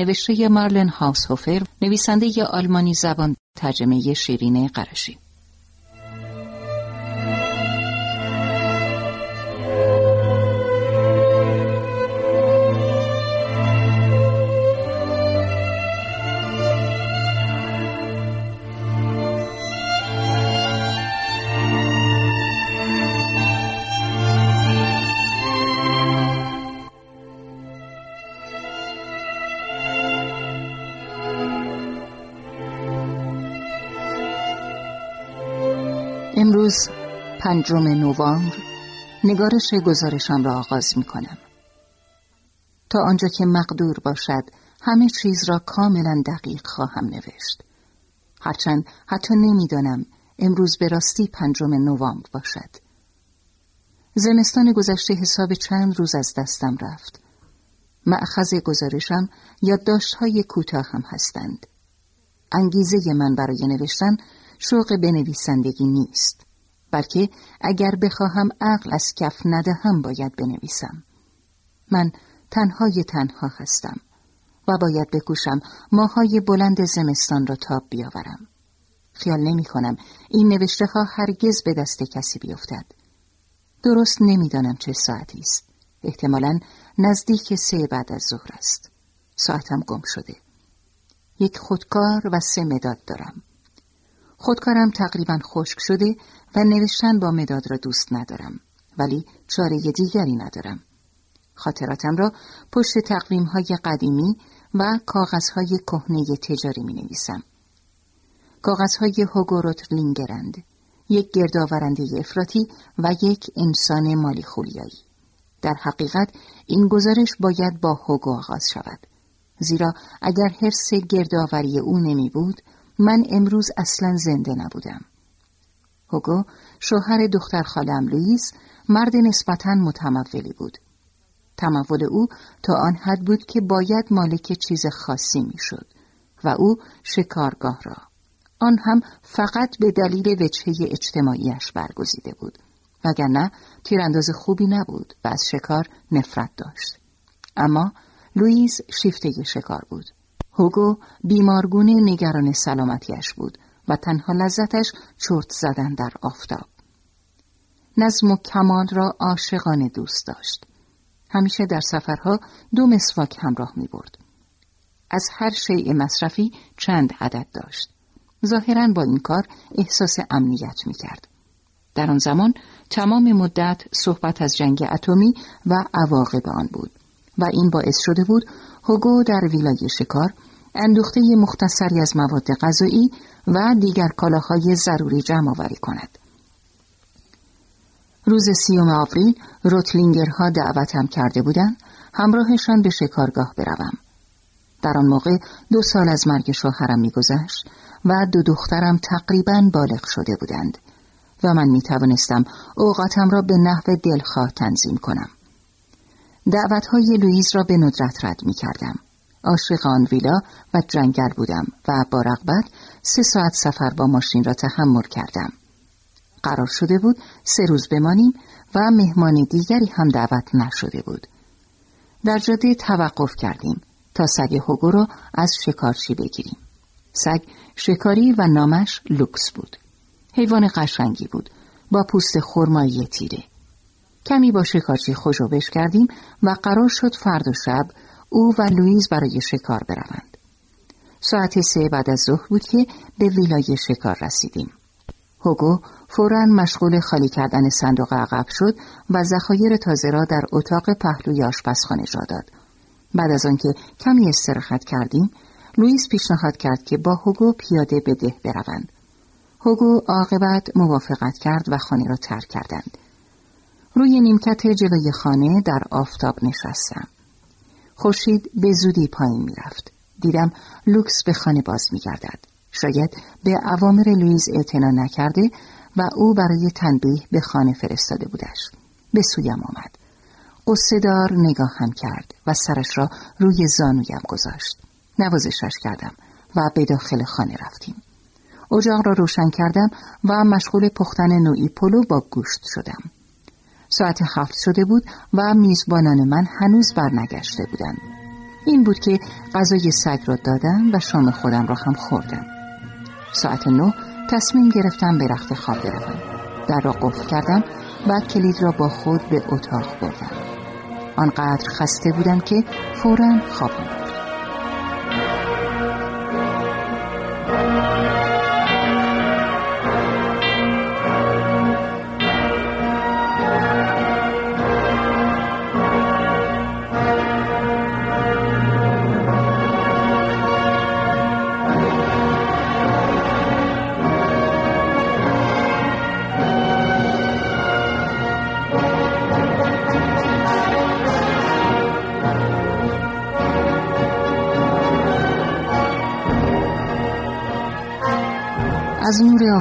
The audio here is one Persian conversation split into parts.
نوشته مارلن هاوسهوفر نویسنده آلمانی زبان ترجمه شیرین قرشی پنجم نوامبر نگارش گزارشم را آغاز می کنم. تا آنجا که مقدور باشد همه چیز را کاملا دقیق خواهم نوشت. هرچند حتی نمی‌دانم امروز به راستی پنجم نوامبر باشد. زمستان گذشته حساب چند روز از دستم رفت. معخذ گزارشم های کوتاه هم هستند. انگیزه من برای نوشتن شوق بنویسندگی نیست بلکه اگر بخواهم عقل از کف ندهم باید بنویسم. من تنهای تنها هستم و باید بکوشم ماهای بلند زمستان را تاب بیاورم. خیال نمی کنم این نوشته ها هرگز به دست کسی بیفتد. درست نمی‌دانم چه ساعتی است. احتمالا نزدیک سه بعد از ظهر است. ساعتم گم شده. یک خودکار و سه مداد دارم. خودکارم تقریبا خشک شده و نوشتن با مداد را دوست ندارم ولی چاره دیگری ندارم. خاطراتم را پشت تقویم های قدیمی و کاغذهای کهنه تجاری می نویسم کاغذهای هوگوروت لینگرند یک گردآورنده افراطی و یک انسان مالی خولیایی. در حقیقت این گزارش باید با هوگو آغاز شود. زیرا اگر حرس گردآوری او نمی بود من امروز اصلا زنده نبودم. هوگو شوهر دختر خالم لوئیس مرد نسبتا متمولی بود. تمول او تا آن حد بود که باید مالک چیز خاصی می‌شد و او شکارگاه را. آن هم فقط به دلیل وجهه اجتماعیش برگزیده بود وگرنه تیرانداز خوبی نبود و از شکار نفرت داشت. اما لوئیس شیفته شکار بود. هوگو بیمارگونه نگران سلامتیش بود و تنها لذتش چرت زدن در آفتاب. نظم و کمال را عاشقانه دوست داشت. همیشه در سفرها دو مسواک همراه می برد. از هر شیء مصرفی چند عدد داشت. ظاهرا با این کار احساس امنیت می کرد. در آن زمان تمام مدت صحبت از جنگ اتمی و عواقب آن بود و این باعث شده بود هوگو در ویلای شکار اندوخته مختصری از مواد غذایی و دیگر کالاهای ضروری جمع آوری کند. روز سیوم آوریل روتلینگرها دعوتم کرده بودند همراهشان به شکارگاه بروم. در آن موقع دو سال از مرگ شوهرم میگذشت و دو دخترم تقریبا بالغ شده بودند و من می توانستم اوقاتم را به نحو دلخواه تنظیم کنم. دعوتهای لوئیز را به ندرت رد می کردم. عاشق آن ویلا و جنگل بودم و با رغبت سه ساعت سفر با ماشین را تحمل کردم. قرار شده بود سه روز بمانیم و مهمان دیگری هم دعوت نشده بود. در جاده توقف کردیم تا سگ هوگو را از شکارچی بگیریم. سگ شکاری و نامش لوکس بود. حیوان قشنگی بود با پوست خرمایی تیره. کمی با شکارچی خوشوبش کردیم و قرار شد فردا شب او و لوئیز برای شکار بروند. ساعت سه بعد از ظهر بود که به ویلای شکار رسیدیم. هوگو فورا مشغول خالی کردن صندوق عقب شد و ذخایر تازه را در اتاق پهلوی آشپزخانه جا داد. بعد از آنکه کمی استراحت کردیم، لوئیس پیشنهاد کرد که با هوگو پیاده به ده بروند. هوگو عاقبت موافقت کرد و خانه را ترک کردند. روی نیمکت جلوی خانه در آفتاب نشستم. خورشید به زودی پایین می‌رفت. دیدم لوکس به خانه باز میگردد. شاید به اوامر لویز اعتنا نکرده و او برای تنبیه به خانه فرستاده بودش. به سویم آمد. قصدار نگاهم کرد و سرش را روی زانویم گذاشت. نوازشش کردم و به داخل خانه رفتیم. اجاق را روشن کردم و مشغول پختن نوعی پلو با گوشت شدم. ساعت هفت شده بود و میزبانان من هنوز برنگشته بودند. این بود که غذای سگ را دادم و شام خودم را هم خوردم. ساعت نه تصمیم گرفتم به رخت خواب بروم. در را قفل کردم و کلید را با خود به اتاق بردم. آنقدر خسته بودم که فورا خوابم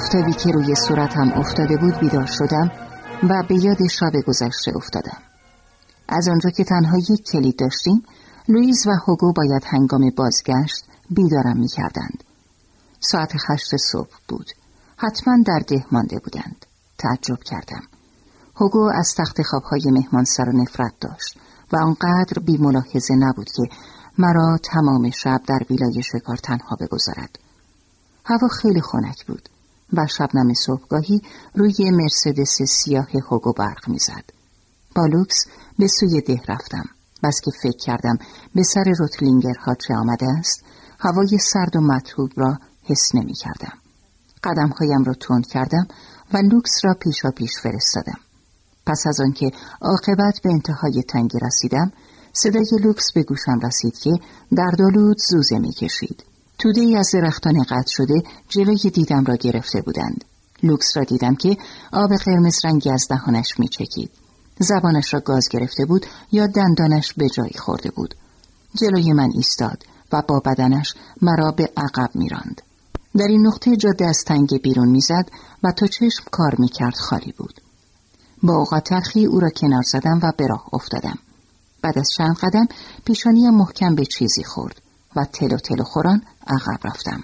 آفتابی که روی صورتم افتاده بود بیدار شدم و به یاد شب گذشته افتادم. از آنجا که تنها یک کلید داشتیم لوئیز و هوگو باید هنگام بازگشت بیدارم می‌کردند. ساعت هشت صبح بود. حتما در ده مانده بودند. تعجب کردم. هوگو از تخت خوابهای مهمان سر و نفرت داشت و آنقدر بی ملاحظه نبود که مرا تمام شب در ویلای شکار تنها بگذارد. هوا خیلی خنک بود. و شبنم صبحگاهی روی مرسدس سیاه هوگو برق می‌زد. با لوکس به سوی ده رفتم. بس که فکر کردم به سر روتلینگرها چه آمده است هوای سرد و مطلوب را حس نمی کردم. قدمهایم را تند کردم و لوکس را پیشا پیش فرستادم. پس از آنکه عاقبت به انتهای تنگی رسیدم صدای لوکس به گوشم رسید که در دالود زوزه می کشید. توده ای از درختان قطع شده جلوی دیدم را گرفته بودند. لوکس را دیدم که آب قرمز رنگی از دهانش میچکید. زبانش را گاز گرفته بود یا دندانش به جایی خورده بود. جلوی من ایستاد و با بدنش مرا به عقب میراند. در این نقطه جاده از تنگ بیرون می‌زد و تا چشم کار می‌کرد خالی بود. با اوقات تلخی او را کنار زدم و به راه افتادم. بعد از چند قدم پیشانی محکم به چیزی خورد. و تلو تلو خوران عقب رفتم.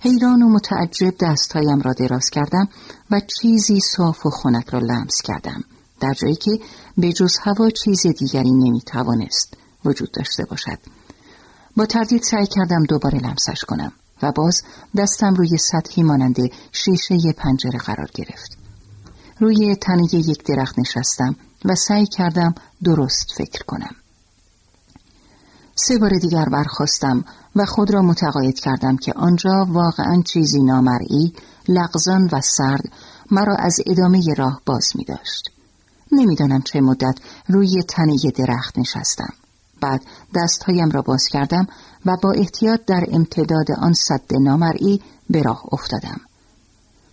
حیران و متعجب دستهایم را دراز کردم و چیزی صاف و خنک را لمس کردم در جایی که به جز هوا چیز دیگری نمی توانست وجود داشته باشد. با تردید سعی کردم دوباره لمسش کنم و باز دستم روی سطحی مانند شیشه پنجره قرار گرفت. روی تنه یک درخت نشستم و سعی کردم درست فکر کنم. سه بار دیگر برخواستم و خود را متقاعد کردم که آنجا واقعا چیزی نامرئی، لغزان و سرد مرا از ادامه راه باز می داشت. نمی‌دانم چه مدت روی تنه درخت نشستم. بعد دستهایم را باز کردم و با احتیاط در امتداد آن صد نامرئی به راه افتادم.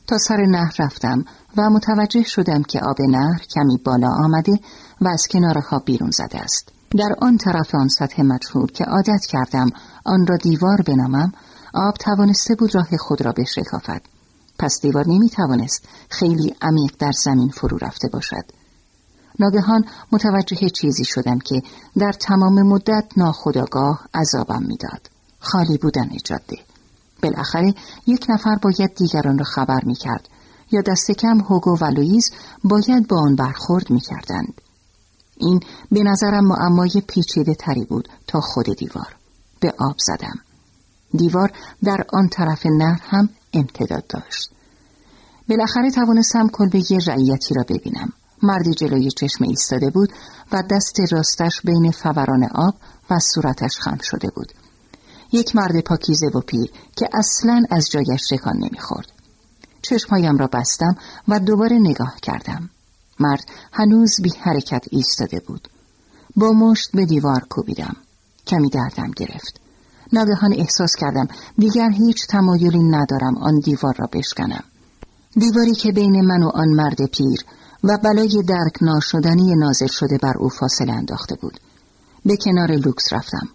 تا سر نهر رفتم و متوجه شدم که آب نهر کمی بالا آمده و از کنارها بیرون زده است. در آن طرف آن سطح مجهول که عادت کردم آن را دیوار بنامم آب توانسته بود راه خود را بشکافد پس دیوار نمی توانست خیلی عمیق در زمین فرو رفته باشد. ناگهان متوجه چیزی شدم که در تمام مدت ناخداگاه عذابم می‌داد. خالی بودن جاده. بالاخره یک نفر باید دیگران را خبر می کرد یا دست کم هوگو و لویز باید با آن برخورد می کردند. این به نظرم معمای پیچیده تری بود تا خود دیوار. به آب زدم. دیوار در آن طرف نهر هم امتداد داشت. بالاخره توانستم کلبه رعیتی را ببینم. مردی جلوی چشم ایستاده بود و دست راستش بین فوران آب و صورتش خم شده بود. یک مرد پاکیزه و پیر که اصلا از جایش شکان نمی‌خورد. چشمهایم را بستم و دوباره نگاه کردم. مرد هنوز بی حرکت ایستاده بود. با مشت به دیوار کوبیدم. کمی دردم گرفت. ناگهان احساس کردم دیگر هیچ تمایلی ندارم آن دیوار را بشکنم. دیواری که بین من و آن مرد پیر و بلای درک ناشدنی نازل شده بر او فاصله انداخته بود. به کنار لوکس رفتم.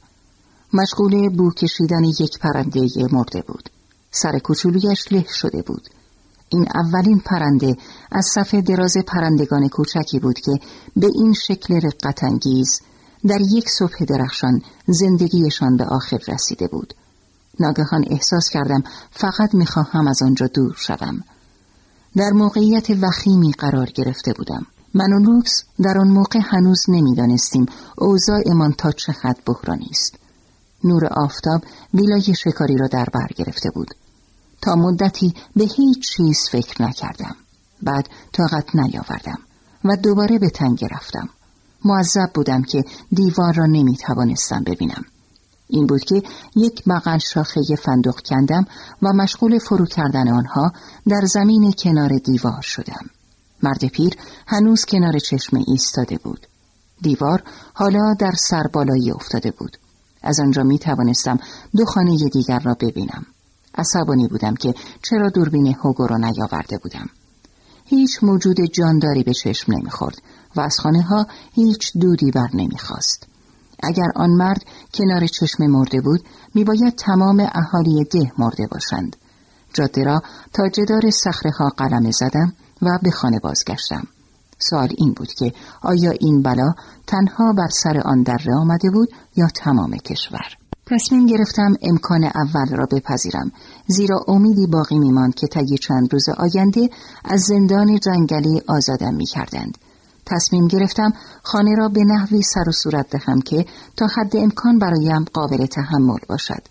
مشغول بو کشیدن یک پرنده مرده بود. سر کوچولویش له شده بود. این اولین پرنده از صفحه دراز پرندگان کوچکی بود که به این شکل رقت انگیز در یک صبح درخشان زندگیشان به آخر رسیده بود. ناگهان احساس کردم فقط می‌خواهم از آنجا دور شوم. در موقعیت وخیمی قرار گرفته بودم. من و لوکس در آن موقع هنوز نمی‌دانستیم اوضاعمان تا چه حد بحرانی است. نور آفتاب ویلای شکاری را در بر گرفته بود. تا مدتی به هیچ چیز فکر نکردم. بعد طاقت نیاوردم و دوباره به تنگه رفتم. معذب بودم که دیوار را نمی توانستم ببینم. این بود که یک بغل شاخه فندق کندم و مشغول فرو کردن آنها در زمین کنار دیوار شدم. مرد پیر هنوز کنار چشمه ایستاده بود. دیوار حالا در سربالایی افتاده بود. از آنجا می توانستم دو خانه دیگر را ببینم. عصبانی بودم که چرا دوربین هوگو را نیاورده بودم هیچ موجود جانداری به چشم نمی‌خورد و از خانه ها هیچ دودی بر نمی‌خواست. اگر آن مرد کنار چشم مرده بود میباید تمام اهالی ده مرده باشند. جاده را تا جدار سخره ها قلمه زدم و به خانه بازگشتم. سوال این بود که آیا این بلا تنها بر سر آن دره آمده بود یا تمام کشور؟ تصمیم گرفتم امکان اول را بپذیرم. زیرا امیدی باقی میماند که طی چند روز آینده از زندان جنگلی آزادم می‌کردند. تصمیم گرفتم خانه را به نحوی سر و صورت دهم که تا حد امکان برایم قابل تحمل باشد.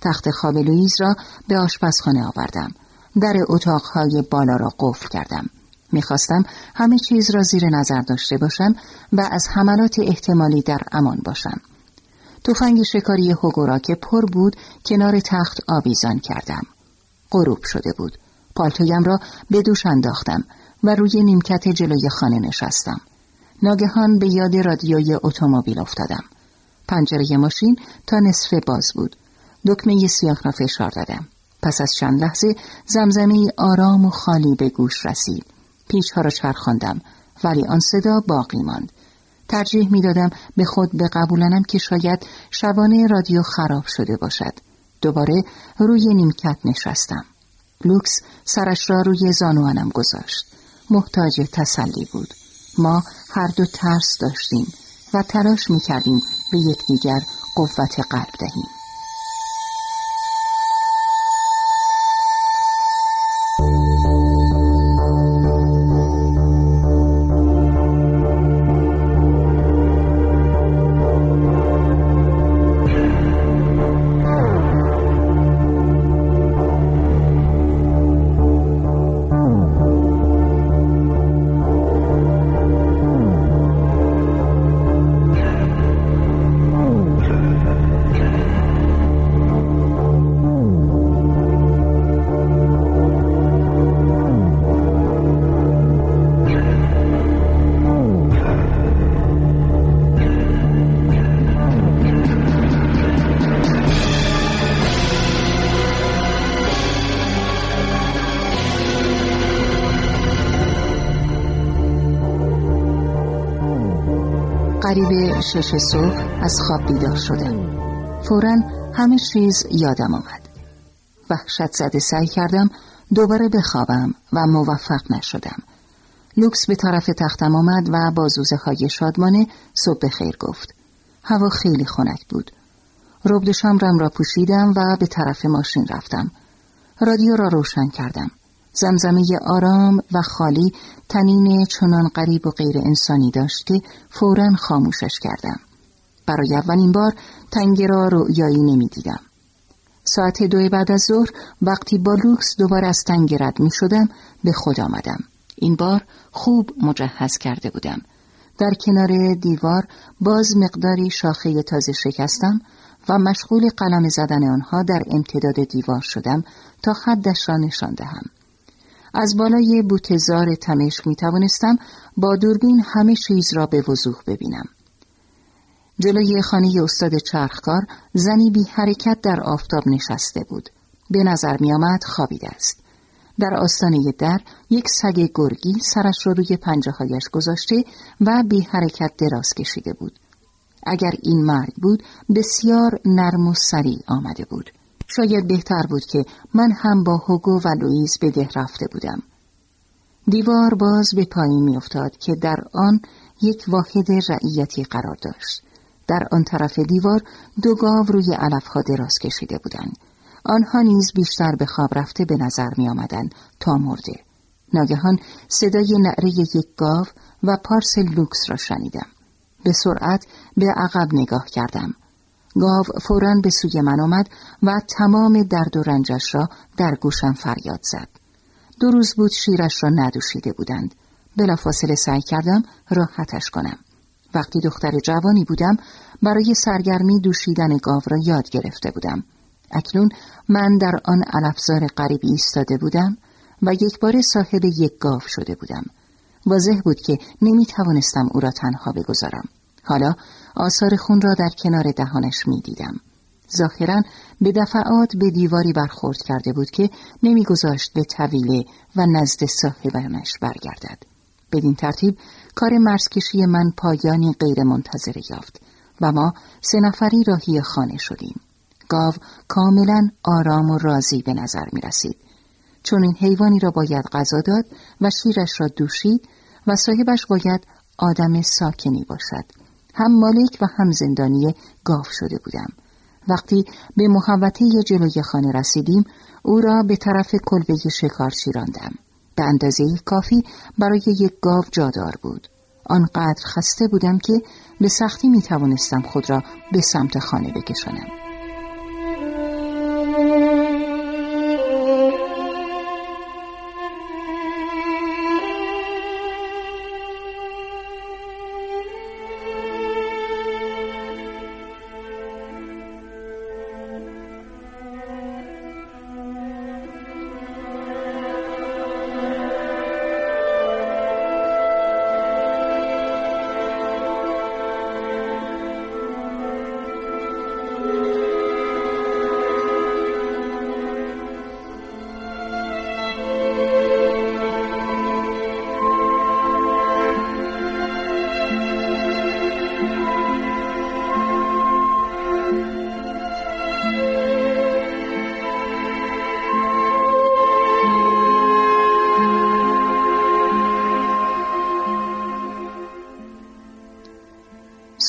تخت خواب لویز را به آشپزخانه آوردم. در اتاقهای بالا را قفل کردم. می‌خواستم همه چیز را زیر نظر داشته باشم و از حملات احتمالی در امان باشم. تفنگ شکاری هوگورا که پر بود کنار تخت آویزان کردم. غروب شده بود. پالتویم را به دوش انداختم و روی نیمکت جلوی خانه نشستم. ناگهان به یاد رادیوی اتومبیل افتادم. پنجره ماشین تا نصف باز بود. دکمه سیاه را فشار دادم. پس از چند لحظه زمزمه آرام و خالی به گوش رسید. پیچها را چرخاندم ولی آن صدا باقی ماند. ترجیح می‌دادم به خود بقبولنم که شاید شبانه رادیو خراب شده باشد. دوباره روی نیمکت نشستم. لوکس سرش را روی زانوانم گذاشت. محتاج تسلی بود. ما هر دو ترس داشتیم و تلاش می‌کردیم به یکدیگر قوت قلب دهیم. قریب شش صبح از خواب بیدار شدم. فورا همه چیز یادم آمد. وحشت زده سعی کردم دوباره بخوابم و موفق نشدم. لوکس به طرف تختم آمد و با زوزه شادمانه صبح خیر گفت. هوا خیلی خنک بود. ربد شامرم را پوشیدم و به طرف ماشین رفتم. رادیو را روشن کردم. زمزمه آرام و خالی تنین چنان قریب و غیر انسانی داشت که فورا خاموشش کردم. برای اولین بار تنگه را رؤیایی نمی دیدم. ساعت دو بعد از ظهر وقتی با لوکس دوباره از تنگه رد می شدم به خود آمدم. این بار خوب مجهز کرده بودم. در کنار دیوار باز مقداری شاخه تازه شکستم و مشغول قلم زدن آنها در امتداد دیوار شدم تا حدش را نشان دهم. از بالای بوتزار تمشک می توانستم با دوربین همه چیز را به وضوح ببینم. جلوی خانه استاد چرخکار زنی بی حرکت در آفتاب نشسته بود. به نظر می آمد خوابیده است. در آستانه در یک سگ گرگی سرش را روی پنجه هایش گذاشته و بی حرکت دراز کشیده بود. اگر این مرگ بود بسیار نرم و سریع آمده بود. شاید بهتر بود که من هم با هوگو و لوئیز به ده رفته بودم. دیوار باز به پایین میافتاد که در آن یک واحد رعیتی قرار داشت. در آن طرف دیوار دو گاو روی علفها دراز کشیده بودند. آنها نیز بیشتر به خواب رفته به نظر می آمدن تا مرده. ناگهان صدای نعره یک گاو و پارس لوکس را شنیدم به سرعت به عقب نگاه کردم گاو فورا به سوی من آمد و تمام درد و رنجش را در گوشم فریاد زد. دو روز بود شیرش را ندوشیده بودند. بلافاصله سعی کردم راحتش کنم. وقتی دختر جوانی بودم برای سرگرمی دوشیدن گاو را یاد گرفته بودم. اکنون من در آن علفزار غریبی ایستاده بودم و یک بار صاحب یک گاو شده بودم. واضح بود که نمی توانستم او را تنها بگذارم. حالا آثار خون را در کنار دهانش می دیدم ظاهرا به دفعات به دیواری برخورد کرده بود که نمیگذاشت به طویله و نزد صاحبانش برگردد. بدین ترتیب کار مرزکشی من پایانی غیر منتظره یافت و ما سه نفری راهی خانه شدیم. گاو کاملا آرام و راضی به نظر می رسید چون این حیوانی را باید غذا داد و شیرش را دوشید و صاحبش باید آدم ساکنی باشد. هم مالک و هم زندانی گاو شده بودم. وقتی به محوطه جلوی خانه رسیدیم او را به طرف کلبه شکارچی راندم به اندازه کافی برای یک گاو جادار بود. آنقدر خسته بودم که به سختی می توانستم خود را به سمت خانه بکشانم.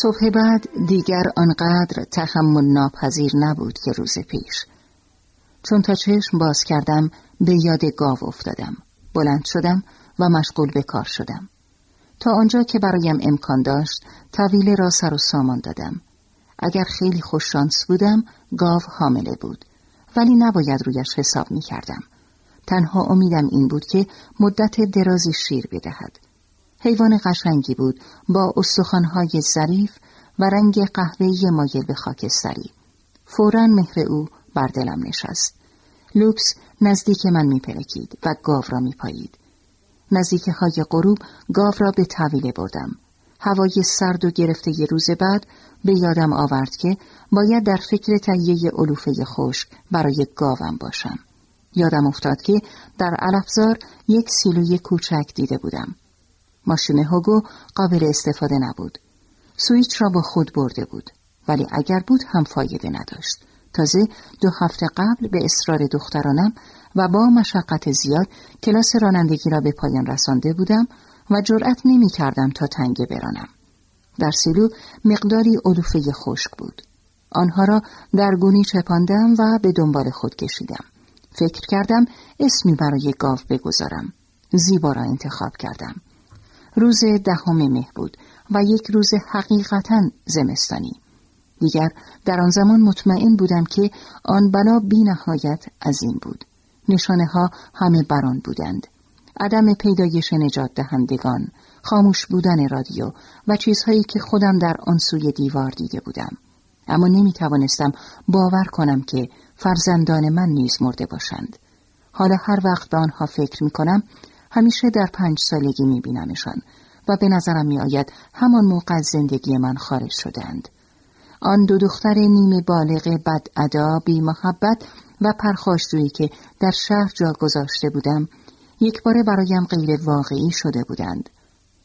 صبح بعد دیگر آنقدر تحمل ناپذیر نبود که روز پیش. چون تا چشم باز کردم به یاد گاو افتادم. بلند شدم و مشغول به کار شدم. تا آنجا که برایم امکان داشت طویله را سر و سامان دادم. اگر خیلی خوششانس بودم گاو حامله بود. ولی نباید رویش حساب می کردم تنها امیدم این بود که مدت درازی شیر بدهد. حیوان قشنگی بود با استخوانهای ظریف و رنگ قهوه‌ای مایل به خاکستری فورا مهر او بر دلم نشست. لوکس نزدیک من میپلکید و گاو را میپایید. نزدیک های غروب گاو را به طویله بردم. هوای سرد و گرفته ی روز بعد به یادم آورد که باید در فکر تهیه علوفه خشک برای گاوم باشم. یادم افتاد که در علفزار یک سیلوی کوچک دیده بودم. ماشین هوگو قابل استفاده نبود. سویچ را با خود برده بود. ولی اگر بود هم فایده نداشت. تازه دو هفته قبل به اصرار دخترانم و با مشقت زیاد کلاس رانندگی را به پایان رسانده بودم و جرأت نمی کردم تا تنگه برانم. در سیلو مقداری علوفه خشک بود. آنها را در گونی چپاندم و به دنبال خود کشیدم. فکر کردم اسمی برای گاو بگذارم. زیبا را انتخاب کردم. روز دهم مه بود و یک روز حقیقتا زمستانی. دیگر در آن زمان مطمئن بودم که آن بلا بی نهایت عظیم بود. نشانه ها همه بران بودند. عدم پیدایش نجات دهندگان خاموش بودن رادیو و چیزهایی که خودم در آن سوی دیوار دیده بودم. اما نمی توانستم باور کنم که فرزندان من نیز مرده باشند. حالا هر وقت به آنها فکر می کنم همیشه در پنج سالگی می بینمشان و به نظرم می آید همان موقع زندگی من خارج شدند. آن دو دختر نیمه بالغ بد ادا بی محبت و پرخاشجویی که در شهر جا گذاشته بودم یک باره برایم غیر واقعی شده بودند.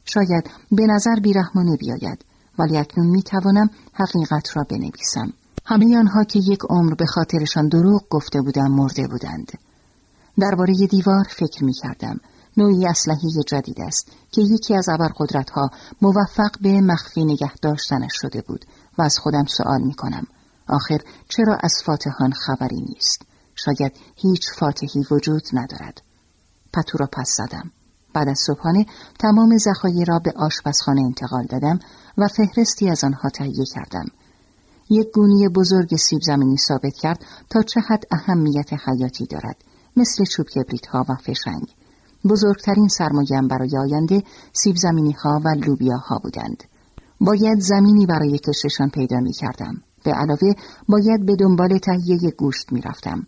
شاید به نظر بیرحمانه بیاید ولی اکنون می توانم حقیقت را بنویسم. همه آنها که یک عمر به خاطرشان دروغ گفته بودم مرده بودند. درباره دیوار فکر می کردم نوعی اسلحه جدید است که یکی از ابرقدرتها موفق به مخفی نگه داشتنش شده بود و از خودم سوال می کنم آخر چرا از فاتحان خبری نیست شاید هیچ فاتحی وجود ندارد پتو را پس زدم. بعد از صبحانه تمام ذخایر را به آشپزخانه انتقال دادم و فهرستی از آنها تهیه کردم. یک گونی بزرگ سیب زمینی ثابت کرد تا چه حد اهمیت حیاتی دارد مثل چوب کبریت ها و فشنگ بزرگترین سرمایم برای آینده سیب زمینی ها و لوبیا ها بودند. باید زمینی برای کششان پیدا می کردم به علاوه باید به دنبال تهیه گوشت می رفتم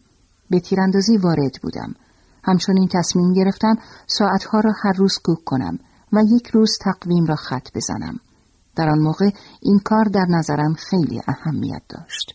به تیراندازی وارد بودم. همچنین تصمیم گرفتم ساعتها را هر روز کوک کنم و یک روز تقویم را خط بزنم. در آن موقع این کار در نظرم خیلی اهمیت داشت.